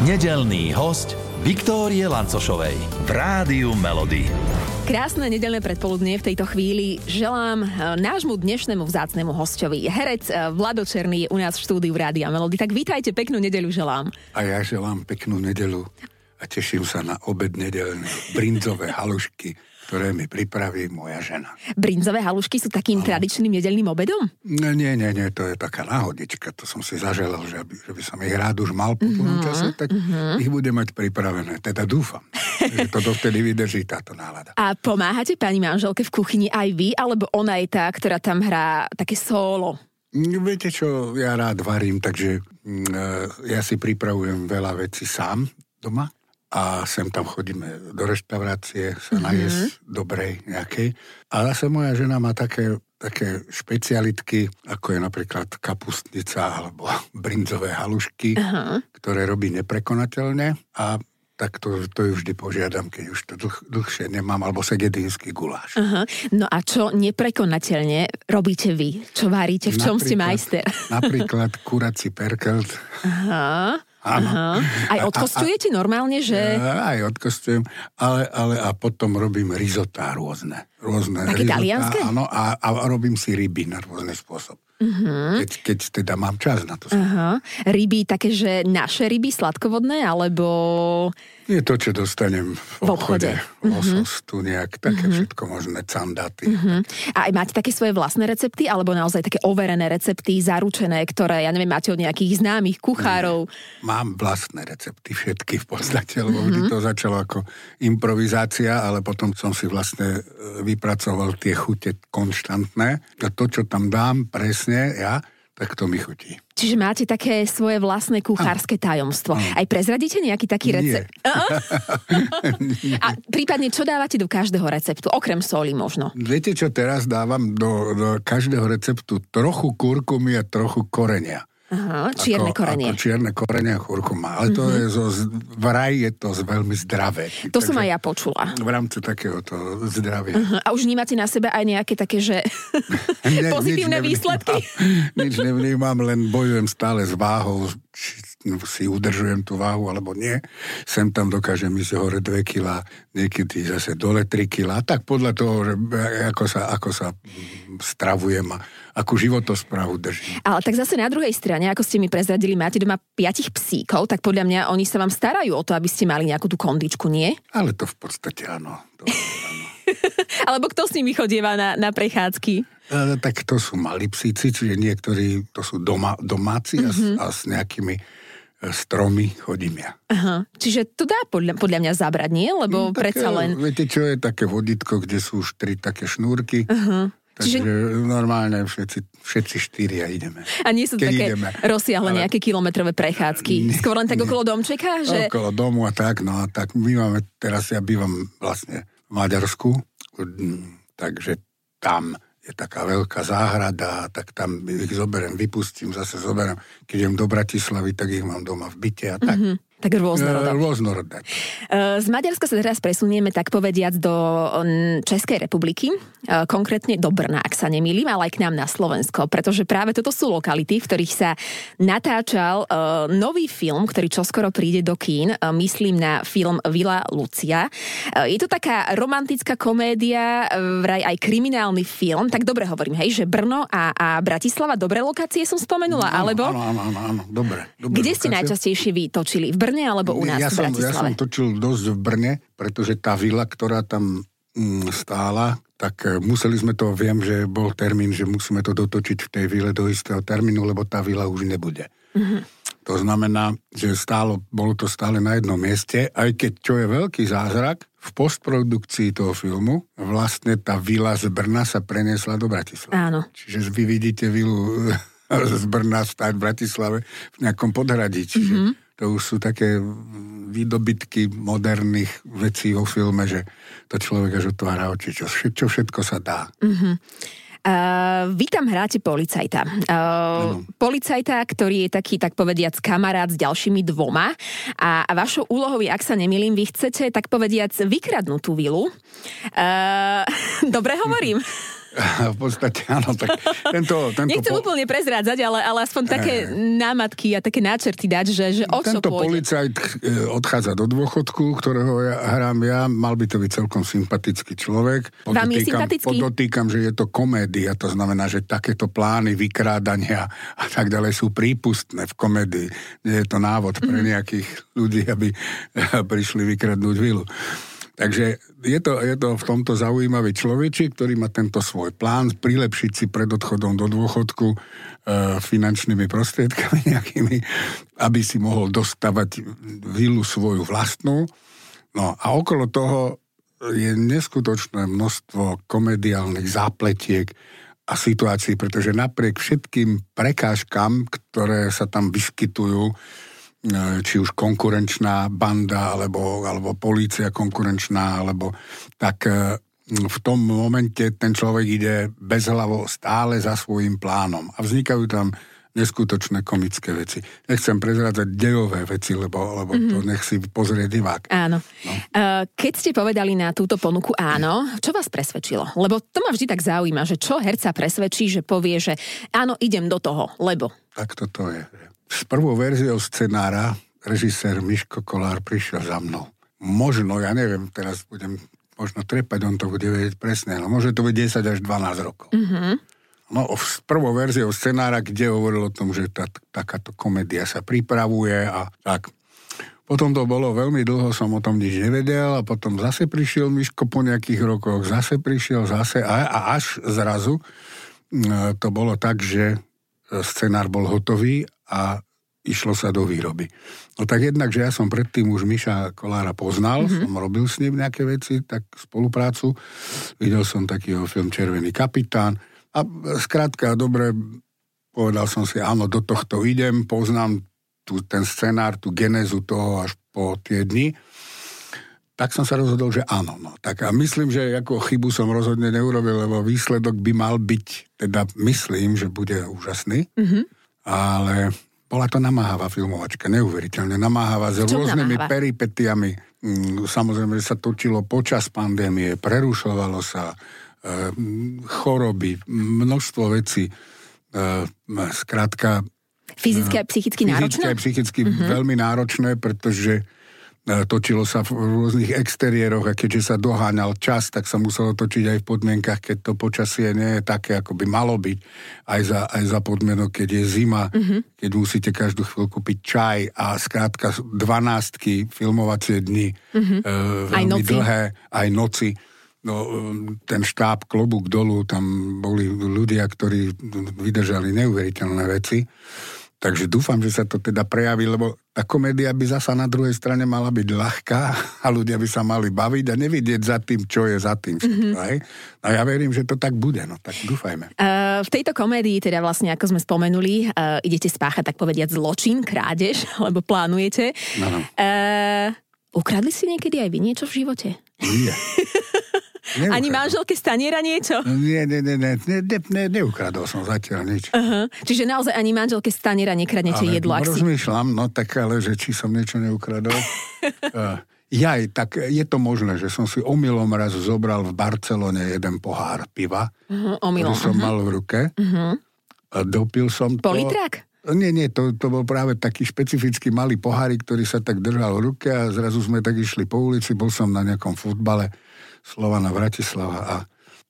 Nedelný host Viktórie Lancošovej v Rádiu Melody. Krásne nedelné predpoludnie v tejto chvíli želám e, nášmu dnešnému vzácnemu hostovi. Herec e, Vlado Černý je u nás v štúdiu Rádia Melody. Tak vítajte, peknú nedeľu želám. A ja želám peknú nedeľu a teším sa na obed nedelný. Brinzové halušky, ktoré mi pripraví moja žena. Brinzové halušky sú takým no. tradičným nedelným obedom? Nie, nie, nie, to je taká náhodička. To som si zaželal, že by, že by som ich rád už mal po mm-hmm, čase, tak mm-hmm. ich bude mať pripravené. Teda dúfam, že to dovtedy vydrží táto nálada. A pomáhate pani manželke v kuchyni aj vy, alebo ona je tá, ktorá tam hrá také solo? Viete čo, ja rád varím, takže mm, e, ja si pripravujem veľa vecí sám doma a sem tam chodíme do reštaurácie sa mm-hmm. najesť dobrej nejakej. A zase moja žena má také, také špecialitky, ako je napríklad kapustnica alebo brinzové halušky, uh-huh. ktoré robí neprekonateľne a tak to, to ju vždy požiadam, keď už to dlh, dlhšie nemám, alebo segedínsky guláš. Uh-huh. No a čo neprekonateľne robíte vy? Čo varíte? V čom napríklad, ste majster? napríklad kurací perkelt. Aha. Áno. Aj odkostujete a, a, normálne, že... Aj odkostujem, ale, ale a potom robím rizotá rôzne. rôzne Také rizotá, talianské? Áno, a, a robím si ryby na rôzny spôsob. Uh-huh. Keď, keď teda mám čas na to. Uh-huh. Ryby také, že naše ryby sladkovodné, alebo... Je to, čo dostanem v, v obchode. Losos, uh-huh. tu nejak, také uh-huh. všetko možné, candaty. Uh-huh. A aj máte také svoje vlastné recepty, alebo naozaj také overené recepty, zaručené, ktoré, ja neviem, máte od nejakých známych kuchárov? Nie. Mám vlastné recepty, všetky v podstate, lebo uh-huh. vždy to začalo ako improvizácia, ale potom som si vlastne e, vypracoval tie chute konštantné. A to, čo tam dám presne ja, tak to mi chutí. Čiže máte také svoje vlastné kuchárske tajomstvo. Aj prezradíte nejaký taký recept? A prípadne, čo dávate do každého receptu? Okrem soli možno. Viete, čo teraz dávam do, do každého receptu? Trochu kurkumy a trochu korenia. Aha, čierne ako, korenie. Ako čierne korenie a kurkuma. Ale to mm-hmm. je zo, vraj je to veľmi zdravé. To Takže som aj ja počula. V rámci takéhoto zdravia. Uh-huh. A už vnímate na sebe aj nejaké také, že ne, pozitívne nič výsledky? nič nevnímam, len bojujem stále s váhou, či si udržujem tú váhu alebo nie. Sem tam dokážem ísť hore 2 kg, niekedy zase dole 3 kg. Tak podľa toho, že ako sa, ako sa stravujem a akú životosprávu držím. Ale tak zase na druhej strane, ako ste mi prezradili, máte doma piatich psíkov, tak podľa mňa oni sa vám starajú o to, aby ste mali nejakú tú kondičku, nie? Ale to v podstate áno. To, áno. Alebo kto s nimi chodieva na, na prechádzky? E, tak to sú malí psíci, čiže niektorí to sú doma, domáci mm-hmm. a, a s nejakými stromy chodím ja. Aha. Čiže to dá podľa, podľa mňa zabrať, nie? Lebo no, predsa len... Viete, čo je také vodítko, kde sú už tri také šnúrky. Uh-huh. Takže Čiže... normálne všetci, všetci štyria ideme. A nie sú Keď také ideme. rozsiahle Ale... nejaké kilometrové prechádzky? Nie, Skôr len tak nie. okolo domčeka? Že... Okolo domu a tak, no a tak my máme, teraz ja bývam vlastne v Maďarsku, takže tam je taká veľká záhrada, tak tam ich zoberiem, vypustím, zase zoberiem. Keď idem do Bratislavy, tak ich mám doma v byte a tak. Mm-hmm. Tak rôznorodé. Rôznorodé. Z Maďarska sa teraz presunieme, tak povediac, do Českej republiky, konkrétne do Brna, ak sa nemýlim, ale aj k nám na Slovensko, pretože práve toto sú lokality, v ktorých sa natáčal nový film, ktorý čoskoro príde do kín, myslím na film Vila Lucia. Je to taká romantická komédia, vraj aj kriminálny film, tak dobre hovorím, hej, že Brno a, a Bratislava, dobré lokácie som spomenula, no, alebo? Áno, áno, áno, áno, dobre. Kde lokácie? ste najčastejšie vy točili? V Brne alebo u nás ja som, Ja som točil dosť v Brne, pretože tá vila, ktorá tam mm, stála, tak e, museli sme to, viem, že bol termín, že musíme to dotočiť v tej vile do istého termínu, lebo tá vila už nebude. Mm-hmm. To znamená, že stálo, bolo to stále na jednom mieste, aj keď, čo je veľký zázrak, v postprodukcii toho filmu vlastne tá vila z Brna sa preniesla do Bratislavy. Áno. Čiže vy vidíte vilu z Brna stať v Bratislave v nejakom podhradí. Čiže mm-hmm to už sú také výdobytky moderných vecí vo filme, že to človek až otvára oči, čo, čo všetko sa dá. Mm-hmm. Uh, vy tam hráte policajta. Uh, policajta, ktorý je taký, tak povediac, kamarát s ďalšími dvoma. A, a vašou úlohou je, ak sa nemýlim, vy chcete, tak povediac, vykradnúť tú vilu. Uh, dobre hovorím? v podstate áno, tak tento... tento Nechcem po... úplne prezrádzať, ale, ale aspoň také e... námatky a také náčrty dať, že, že o čo Tento pôjde. policajt e, odchádza do dôchodku, ktorého ja hrám ja, mal by to byť celkom sympatický človek. Vám je sympatický? Podotýkam, že je to komédia, to znamená, že takéto plány vykrádania a tak ďalej sú prípustné v komédii. Nie je to návod pre mhm. nejakých ľudí, aby prišli vykradnúť vilu. Takže je to, je to v tomto zaujímavý človečik, ktorý má tento svoj plán, prilepšiť si pred odchodom do dôchodku e, finančnými prostriedkami nejakými, aby si mohol dostavať vilu svoju vlastnú. No a okolo toho je neskutočné množstvo komediálnych zápletiek a situácií, pretože napriek všetkým prekážkam, ktoré sa tam vyskytujú, či už konkurenčná banda, alebo, alebo polícia konkurenčná, alebo tak e, v tom momente ten človek ide bezhlavo stále za svojím plánom. A vznikajú tam neskutočné komické veci. Nechcem prezrádzať dejové veci, lebo, lebo mm-hmm. to mhm. nech si pozrie divák. Áno. No. E, keď ste povedali na túto ponuku áno, čo vás presvedčilo? Lebo to ma vždy tak zaujíma, že čo herca presvedčí, že povie, že áno, idem do toho, lebo... Tak toto je s prvou verziou scenára režisér Miško Kolár prišiel za mnou. Možno, ja neviem, teraz budem možno trepať, on to bude vedieť presne, ale môže to byť 10 až 12 rokov. Mm-hmm. No, s prvou verziou scenára, kde hovoril o tom, že tá, takáto komédia sa pripravuje a tak. Potom to bolo veľmi dlho, som o tom nič nevedel a potom zase prišiel Miško po nejakých rokoch, zase prišiel, zase a, a až zrazu e, to bolo tak, že scenár bol hotový a išlo sa do výroby. No tak jednak, že ja som predtým už Miša Kolára poznal, mm-hmm. som robil s ním nejaké veci, tak spoluprácu. Videl som takýho film Červený kapitán a skrátka, dobre, povedal som si, áno, do tohto idem, poznám tu, ten scenár, tú genézu toho až po tie dni tak som sa rozhodol, že áno. No. Tak a myslím, že ako chybu som rozhodne neurobil, lebo výsledok by mal byť, teda myslím, že bude úžasný, mm-hmm. Ale bola to namáhavá filmovačka, neuveriteľne namáhavá, s rôznymi namáhava? peripetiami. Mm, samozrejme, že sa točilo počas pandémie, prerušovalo sa, e, choroby, množstvo vecí. E, skrátka... Fyzicky a psychicky náročné? Fyzicky a psychicky mm-hmm. veľmi náročné, pretože E, točilo sa v rôznych exteriéroch a keďže sa doháňal čas, tak sa muselo točiť aj v podmienkach, keď to počasie nie je také, ako by malo byť. Aj za, aj za podmienok, keď je zima, mm-hmm. keď musíte každú chvíľku piť čaj a skrátka dvanáctky filmovacie dni, mm-hmm. e, aj noci. dlhé, aj noci. No, e, ten štáb klobúk dolu, tam boli ľudia, ktorí vydržali neuveriteľné veci. Takže dúfam, že sa to teda prejaví, lebo tá komédia by zasa na druhej strane mala byť ľahká a ľudia by sa mali baviť a nevidieť za tým, čo je za tým. Mm-hmm. A ja verím, že to tak bude, no tak dúfajme. Uh, v tejto komédii, teda vlastne ako sme spomenuli, uh, idete spáchať tak povediať zločin, krádež, lebo plánujete. No, no. Uh, ukradli si niekedy aj vy niečo v živote? Nie. Neukradol. Ani manželke staniera niečo? Nie, nie, nie, nie, ne, ne, ne, neukradol som zatiaľ nič. Uh-huh. Čiže naozaj ani manželke staniera nekradnete ale jedlo? Ale rozmýšľam, no tak ale, že či som niečo neukradol. uh, jaj, tak je to možné, že som si omylom raz zobral v Barcelone jeden pohár piva, uh-huh, omylom, ktorý som uh-huh. mal v ruke. Uh-huh. A dopil som to. Politrak? Nie, nie, to, to bol práve taký špecifický malý pohárik, ktorý sa tak držal v ruke a zrazu sme tak išli po ulici, bol som na nejakom futbale Slovana Bratislava a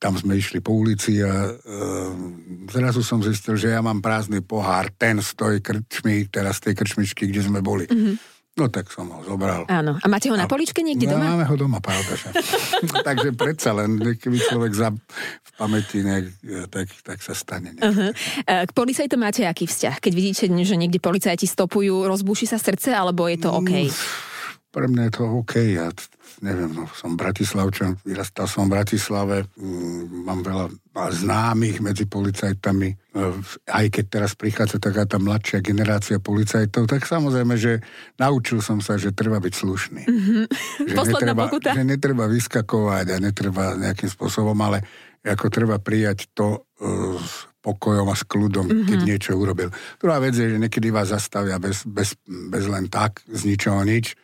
tam sme išli po ulici a e, zrazu som zistil, že ja mám prázdny pohár, ten z tej krčmy, teraz tej krčmičky, kde sme boli. Mm-hmm. No tak som ho zobral. Áno. A máte ho na poličke niekde no, doma? Máme ho doma, pravda. Že. Takže predsa len, keby človek za, v pamäti, nejak, tak, tak sa stane. Uh-huh. K policajtom máte aký vzťah? Keď vidíte, že niekde policajti stopujú, rozbúši sa srdce, alebo je to OK? Mm, pre mňa je to OK. Ja neviem, no, som Bratislavčan, vyrastal som v Bratislave, mm, mám veľa známych medzi policajtami. E, aj keď teraz prichádza taká tá mladšia generácia policajtov, tak samozrejme, že naučil som sa, že treba byť slušný. Mm-hmm. Že, netreba, pokuta. že netreba vyskakovať a netreba nejakým spôsobom, ale ako treba prijať to uh, s pokojom a s kľudom, mm-hmm. keď niečo urobil. Druhá vec je, že niekedy vás zastavia bez, bez, bez len tak, z ničoho nič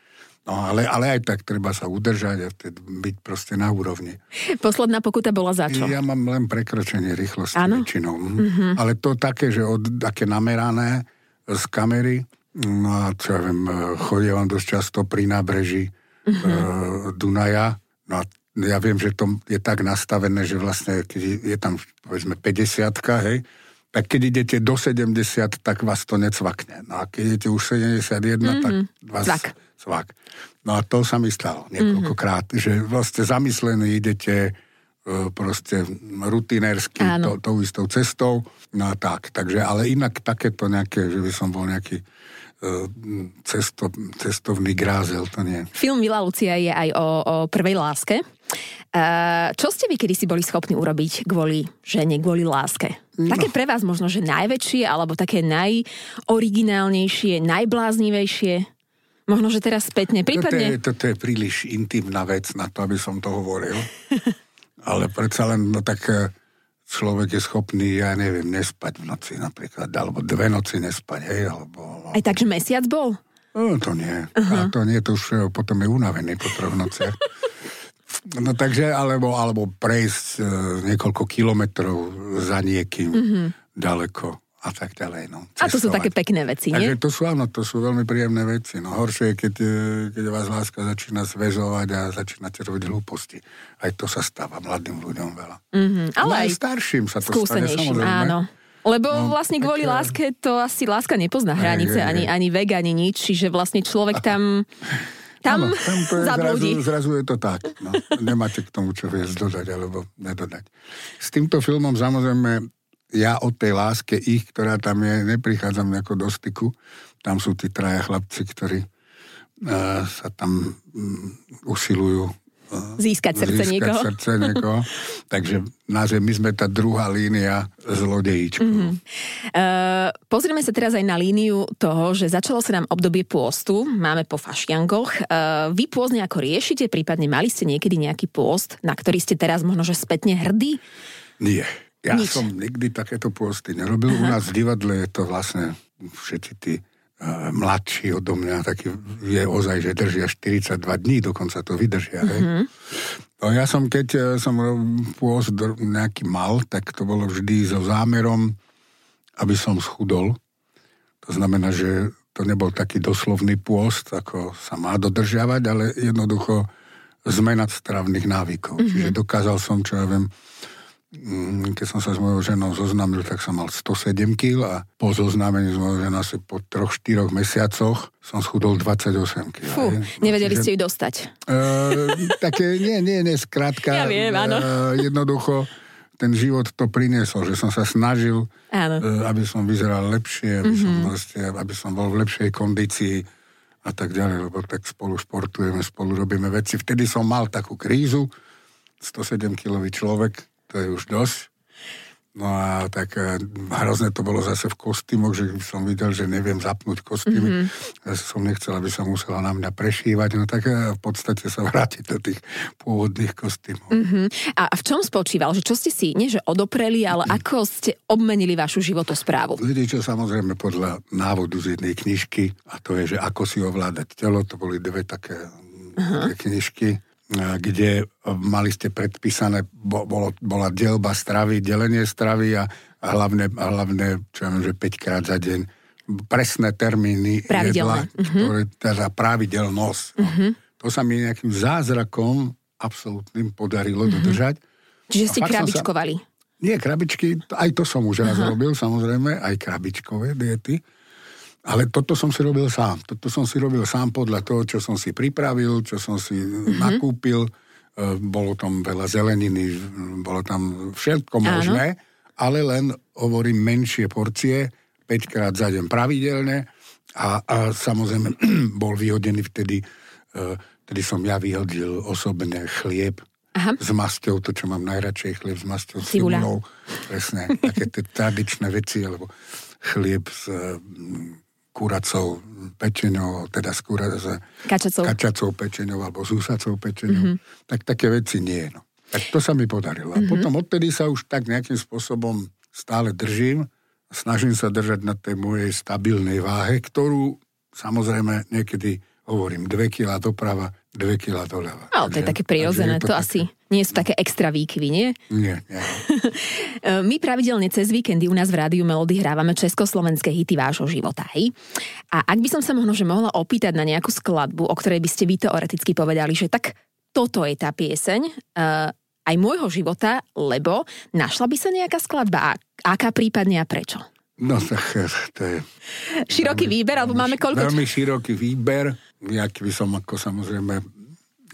No, ale, ale aj tak treba sa udržať a byť proste na úrovni. Posledná pokuta bola za čo? Ja mám len prekročenie rýchlosti Áno? väčšinou. Mm-hmm. Ale to také, že od, také namerané z kamery, no a čo ja viem, chodia vám dosť často pri nábreží mm-hmm. uh, Dunaja, no a ja viem, že to je tak nastavené, že vlastne, keď je tam, povedzme, 50 hej, tak keď idete do 70, tak vás to necvakne. No a keď idete už 71, mm-hmm. tak vás... Cvak svak. No a to sa mi stalo niekoľkokrát, mm-hmm. že vlastne zamyslení idete e, proste rutinérsky to, tou istou cestou, no a tak. Takže, ale inak takéto nejaké, že by som bol nejaký e, cesto, cestovný grázel, to nie. Film Vila Lucia je aj o, o prvej láske. Uh, čo ste vy kedy si boli schopní urobiť kvôli žene, kvôli láske? No. Také pre vás možno, že najväčšie, alebo také najoriginálnejšie, najbláznivejšie? Možno, že teraz spätne, prípadne... Toto je, toto je príliš intimná vec na to, aby som to hovoril. Ale predsa len, no tak e, človek je schopný, ja neviem, nespať v noci napríklad, alebo dve noci nespať, hej, alebo... Aj tak, že mesiac bol? No, to nie. Uh-huh. A to nie, to už e, potom je unavený po troch nociach. No takže, alebo, alebo prejsť e, niekoľko kilometrov za niekým uh-huh. ďaleko a tak ďalej. No, a to sú také pekné veci, nie? Takže to sú, áno, to sú veľmi príjemné veci. No horšie je, keď, e, keď vás láska začína zväzovať a začínate robiť hlúposti. Aj to sa stáva mladým ľuďom veľa. Mm-hmm, ale aj starším sa to stane, samozrejme. Áno. Lebo no, vlastne kvôli také... láske to asi láska nepozná hranice, aj, aj, aj. ani, ani vek, ani nič, čiže vlastne človek tam... Tam, ano, tam to je zrazu, zrazu je to tak. No. Nemáte k tomu čo viesť dodať alebo nedodať. S týmto filmom samozrejme ja od tej láske ich, ktorá tam je, neprichádzam nejako do styku. Tam sú tí traja chlapci, ktorí uh, sa tam um, usilujú uh, získať srdce získať niekoho. Srdce niekoho. Takže náže my sme tá druhá línia zlodejíčkov. Mm-hmm. Uh, pozrieme sa teraz aj na líniu toho, že začalo sa nám obdobie pôstu, máme po fašiangoch. Uh, vy pôst nejako riešite, prípadne mali ste niekedy nejaký pôst, na ktorý ste teraz možno že spätne hrdí? Nie. Ja Nič. som nikdy takéto pôsty nerobil. Aha. U nás v divadle je to vlastne všetci tí uh, mladší odo mňa, taký je ozaj, že držia 42 dní, dokonca to vydržia. Uh-huh. No ja som, keď uh, som pôst nejaký mal, tak to bolo vždy so zámerom, aby som schudol. To znamená, že to nebol taký doslovný pôst, ako sa má dodržiavať, ale jednoducho zmena stravných návykov. Uh-huh. Čiže dokázal som, čo ja viem, keď som sa s mojou ženou zoznámil, tak som mal 107 kg a po zoznámení s mojou ženou asi po 3-4 mesiacoch som schudol 28 kg. Fú, nevedeli ste ju dostať. Uh, také, nie, nie, nie, skrátka. Ja viem, áno. Uh, jednoducho ten život to priniesol, že som sa snažil, áno. Uh, aby som vyzeral lepšie, aby, mm-hmm. som mhm. vlastne, aby som bol v lepšej kondícii a tak ďalej, lebo tak spolu športujeme, spolu robíme veci. Vtedy som mal takú krízu, 107-kilový človek, to je už dosť. No a tak e, hrozné to bolo zase v kostýmoch, že som videl, že neviem zapnúť kostýmy. Mm-hmm. Ja som nechcel, aby sa musela na mňa prešívať. No tak e, v podstate sa vrátiť do tých pôvodných kostýmov. Mm-hmm. A v čom spočíval? Že čo ste si, nie že odopreli, ale mm-hmm. ako ste obmenili vašu životosprávu? Viete čo, samozrejme podľa návodu z jednej knižky, a to je, že ako si ovládať telo, to boli dve také, uh-huh. také knižky kde mali ste predpísané, bolo, bola delba stravy, delenie stravy a, hlavne, hlavne, čo ja viem, že 5 krát za deň presné termíny jedla, uh-huh. ktoré, teda pravidelnosť. Uh-huh. To sa mi nejakým zázrakom absolútnym podarilo uh-huh. dodržať. Čiže ste krabičkovali? Sa, nie, krabičky, aj to som už raz uh-huh. robil, samozrejme, aj krabičkové diety. Ale toto som si robil sám. Toto som si robil sám podľa toho, čo som si pripravil, čo som si mm-hmm. nakúpil. E, bolo tam veľa zeleniny, bolo tam všetko možné, Áno. ale len, hovorím, menšie porcie, 5 krát za deň pravidelne a, a samozrejme bol vyhodený vtedy, e, vtedy som ja vyhodil osobne chlieb Aha. s masťou, to, čo mám najradšej, chlieb s masťou, s cibulou. Presne, také tie tradičné veci, alebo chlieb s kuracou pečenou, teda kura, s kačacou. kačacou pečenou alebo s úsacou pečenou, mm-hmm. tak také veci nie. No. Tak to sa mi podarilo. A mm-hmm. potom odtedy sa už tak nejakým spôsobom stále držím. Snažím sa držať na tej mojej stabilnej váhe, ktorú samozrejme niekedy hovorím 2 kg doprava, 2 kg doľava. Ale to je také prirodzené, to, to asi nie sú také extra výkyvy, nie? Nie, nie. My pravidelne cez víkendy u nás v Rádiu Melody hrávame československé hity vášho života, hej? A ak by som sa možno že mohla opýtať na nejakú skladbu, o ktorej by ste vy teoreticky povedali, že tak toto je tá pieseň, uh, aj môjho života, lebo našla by sa nejaká skladba a aká prípadne a prečo? No tak eh, to je... Široký veľmi, výber, alebo máme koľko... Veľmi široký výber. Ja by som ako samozrejme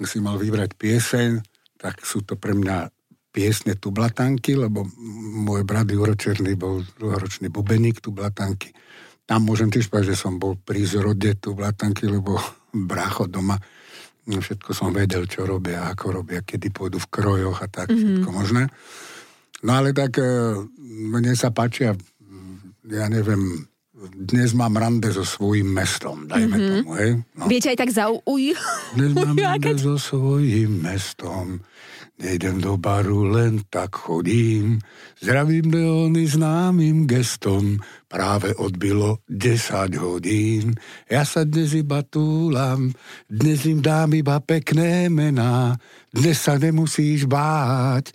si mal vybrať pieseň, tak sú to pre mňa piesne Tublatanky, lebo môj brat Juročerný bol dlhoročný bubeník Tublatanky. Tam môžem tiež povedať, že som bol pri zrode Tublatanky, lebo brácho doma všetko som vedel, čo robia, ako robia, kedy pôjdu v krojoch a tak, mm-hmm. všetko možné. No ale tak eh, mne sa páčia ja neviem, dnes mám rande so svojím mestom, dajme mm-hmm. tomu, hej. No. Viete aj tak zauj... Dnes mám rande so svojím mestom, nejdem do baru, len tak chodím. Zdravím Leony známym gestom, práve odbilo 10 hodín. Ja sa dnes iba túlam, dnes im dám iba pekné mená, dnes sa nemusíš báť,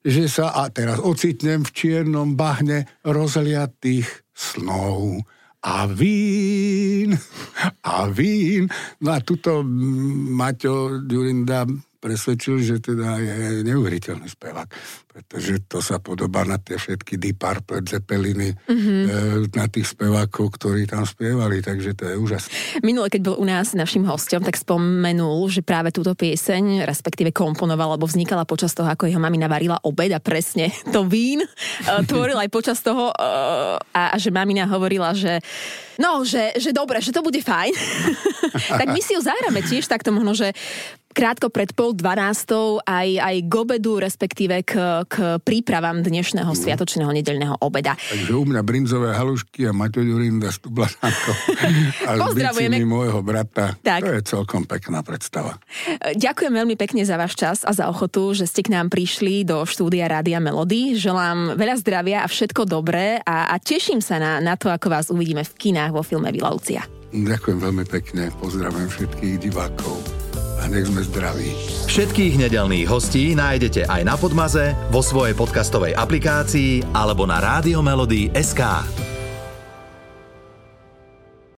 že sa a teraz ocitnem v čiernom bahne rozliatých snov a vín, a vín. No a tuto Maťo Ďurinda presvedčil, že teda je neuveriteľný spevák, pretože to sa podobá na tie všetky Deep Purple, Zeppeliny, mm-hmm. na tých spevákov, ktorí tam spievali, takže to je úžasné. Minule, keď bol u nás našim hostom, tak spomenul, že práve túto pieseň, respektíve komponoval, alebo vznikala počas toho, ako jeho mamina varila obed a presne to vín e, tvoril aj počas toho e, a, a že mamina hovorila, že no, že, že dobre, že to bude fajn. tak my si ju zahráme tiež takto možno, že krátko pred pol dvanástou aj, aj k obedu, respektíve k, k prípravám dnešného mm. sviatočného nedeľného obeda. Takže u mňa brinzové halušky a Maťo Ďurinda s tublanákom a s môjho brata. Tak. To je celkom pekná predstava. Ďakujem veľmi pekne za váš čas a za ochotu, že ste k nám prišli do štúdia Rádia Melody. Želám veľa zdravia a všetko dobré a, a teším sa na, na to, ako vás uvidíme v kinách vo filme Vilalucia. Ďakujem veľmi pekne, pozdravujem všetkých divákov a nech sme zdraví. Všetkých nedelných hostí nájdete aj na Podmaze, vo svojej podcastovej aplikácii alebo na SK.